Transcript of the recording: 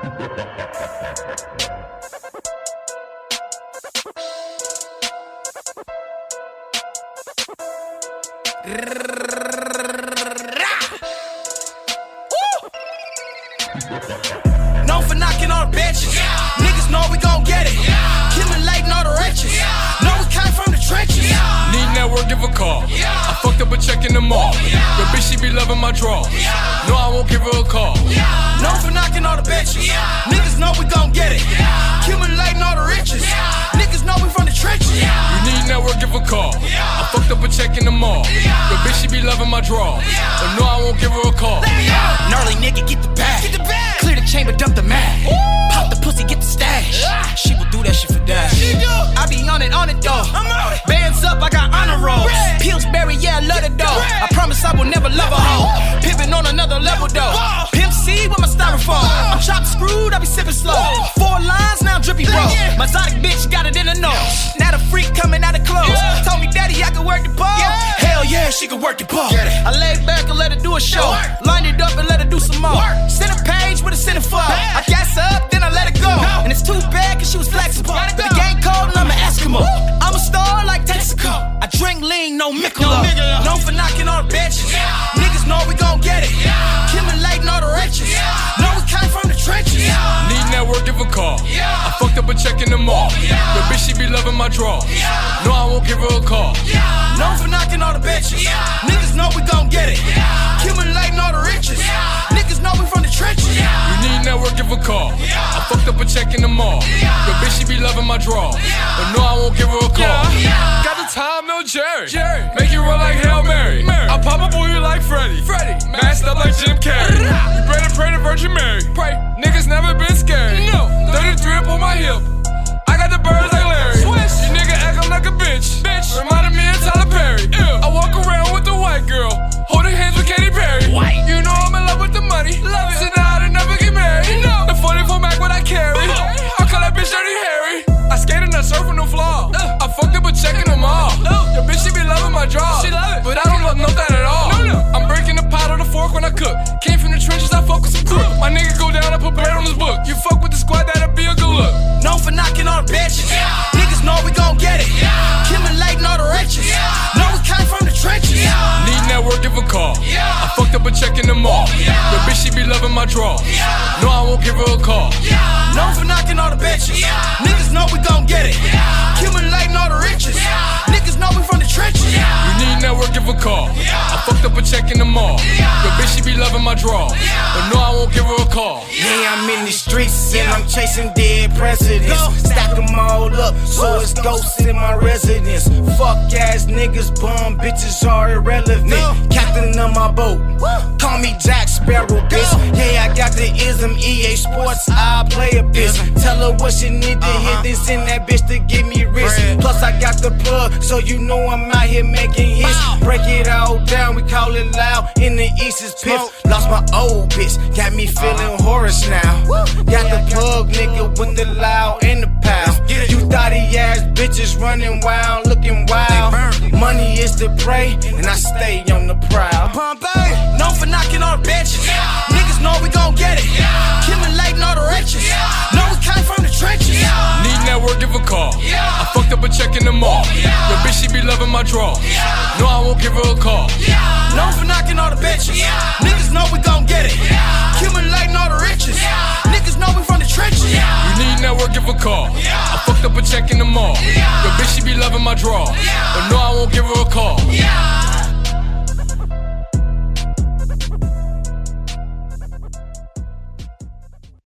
Known for knocking all the bitches. Niggas know we gon' get it. Killing late and all the. Know we came from the trenches. Need network, give a call. I fucked up a check in the mall. The bitch, she be loving my draw. No, I won't give her a call. Known for knocking all the bitches. Niggas know we gon' get it. Killing late and all the riches. Yeah. Niggas know we from the trenches. You need network, give a call. I fucked up a check in the mall. The bitch, she be loving my draw. But no, I won't give her a call. Gnarly nigga, get the bag. Get the bag. Clear the chamber, dump the mag. Pop the pussy, get the stash. She will do that shit for dash. She do. I be on it, on it though. I'm on it. Bands up, I got honor rolls. Red. Pillsbury, yeah, I love it though. Red. I promise I will never love a hoe. Pimpin' on another level though. C with my styrofoam. I'm chopped screwed, I be sipping slow. Four lines, now I'm drippy bro. My Zodic bitch got it in the nose. Now the freak coming out of clothes. Told me daddy I could work the ball. Yeah. Hell yeah, she could work the ball. I laid back draw. Yeah. No, I won't give her a call. Known for knocking all the bitches. Yeah. Niggas know we gon' get it. Yeah. Late all the riches. Yeah. Niggas know we from the trenches. You need network, give a call. Yeah. I fucked up a check in the mall. Yeah. The bitch, she be loving my draw. But no, I won't give her a call. Got the time, no Jerry. Jerry. Make you run like Hail Mary. Mary. I pop a you like Freddy. Freddy. Masked up like Jim Carrey. You better pray to Virgin Mary. Pray. Niggas never been scared. No. You fuck with the squad, that'll be a good look. Known for knocking all the bitches. Niggas know we gon' get it. Killing late and all the riches. Know we came from the trenches. Need network, give a call. I fucked up a check in the mall. The bitch, she be loving my draw. No, I won't give her a call. Known for knocking all the bitches. Niggas know we gon' get it. Killing late and all the riches. Niggas know we from the trenches. You need network, give a call. I fucked up a check in the mall. The bitch, she be loving my draw. But no, I won't give her a call. Yeah, I'm in the streets and I'm chasing dead presidents. Stack them all up, so it's ghosts in my residence. Fuck ass niggas, bum bitches are irrelevant. Captain of my boat, call me Jack Sparrow, bitch. Yeah, I got the ism, EA Sports, I play a bitch. Tell what she need to hit, then send that bitch to give me rich. Plus, I got the plug, so you know I'm out here making hits. Break it all down, we call it loud. In the east is piff. Lost my old bitch, got me feeling Horace now. Got the plug, nigga, with the loud and the pow. You thotty ass bitches running wild, looking wild. Money is the prey, and I stay on the prowl. Bombbay, be loving my draw. No, I won't give her a call. Yeah. Known for knocking all the bitches. Yeah. Niggas know we gon' get it. Late and all the riches. Yeah. Niggas know we from the trenches. Yeah. You need network, give a call. Yeah. I fucked up a check in the mall. The bitch, she be loving my draw. Yeah. But no, I won't give her a call.